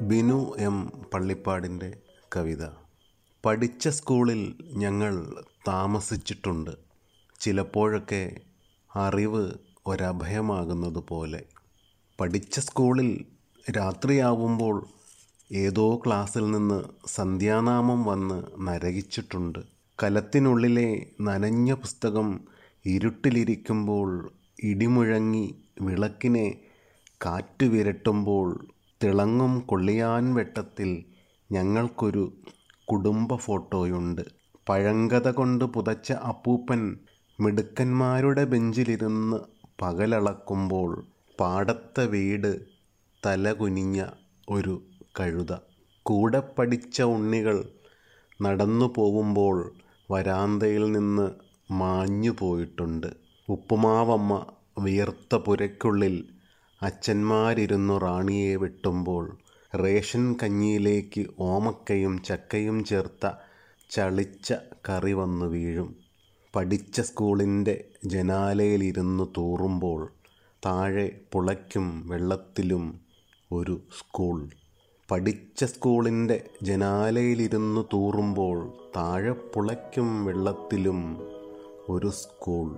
Binu M പള്ളിപ്പാടിന്റെ കവിത. പഠിച്ച സ്കൂളിൽ ഞങ്ങൾ താമസിച്ചിട്ടുണ്ട്. ചിലപ്പോഴൊക്കെ അറിവ് ഒരഭയമാകുന്നത് പോലെ. പഠിച്ച സ്കൂളിൽ രാത്രിയാവുമ്പോൾ ഏതോ ക്ലാസ്സിൽ നിന്ന് സന്ധ്യാനാമം വന്ന് നരകിച്ചിട്ടുണ്ട്. കലത്തിനുള്ളിലെ നനഞ്ഞ പുസ്തകം ഇരുട്ടിലിരിക്കുമ്പോൾ ഇടിമുഴങ്ങി വിളക്കിനെ കാറ്റ് വിരട്ടുമ്പോൾ തിളങ്ങും കൊള്ളിയാൻ വെട്ടത്തിൽ ഞങ്ങൾക്കൊരു കുടുംബ ഫോട്ടോയുണ്ട്. പഴങ്കഥ കൊണ്ട് പുതച്ച അപ്പൂപ്പൻ മിടുക്കന്മാരുടെ ബെഞ്ചിലിരുന്ന് പകലളക്കുമ്പോൾ പാടത്തെ വീട് തലകുനിഞ്ഞ ഒരു കഴുത. കൂടെ പഠിച്ച ഉണ്ണികൾ നടന്നു പോകുമ്പോൾ വരാന്തയിൽ നിന്ന് മാഞ്ഞു പോയിട്ടുണ്ട് ഉപ്പുമാവമ്മ വിയർത്ത പുരയ്ക്കുള്ളിൽ അച്ഛന്മാരിരുന്നു റാണിയെ വെട്ടുമ്പോൾ റേഷൻ കഞ്ഞിയിലേക്ക് ഓമക്കയും ചക്കയും ചേർത്ത ചളിച്ച കറി വന്നു വീഴും. പഠിച്ച സ്കൂളിന്റെ ജനാലയിലിരുന്നു തൂറുമ്പോൾ താഴെ പുളയ്ക്കും വെള്ളത്തിലും ഒരു സ്കൂൾ. പഠിച്ച സ്കൂളിന്റെ ജനാലയിലിരുന്നു തൂറുമ്പോൾ താഴെ പുളയ്ക്കും വെള്ളത്തിലും ഒരു സ്കൂൾ.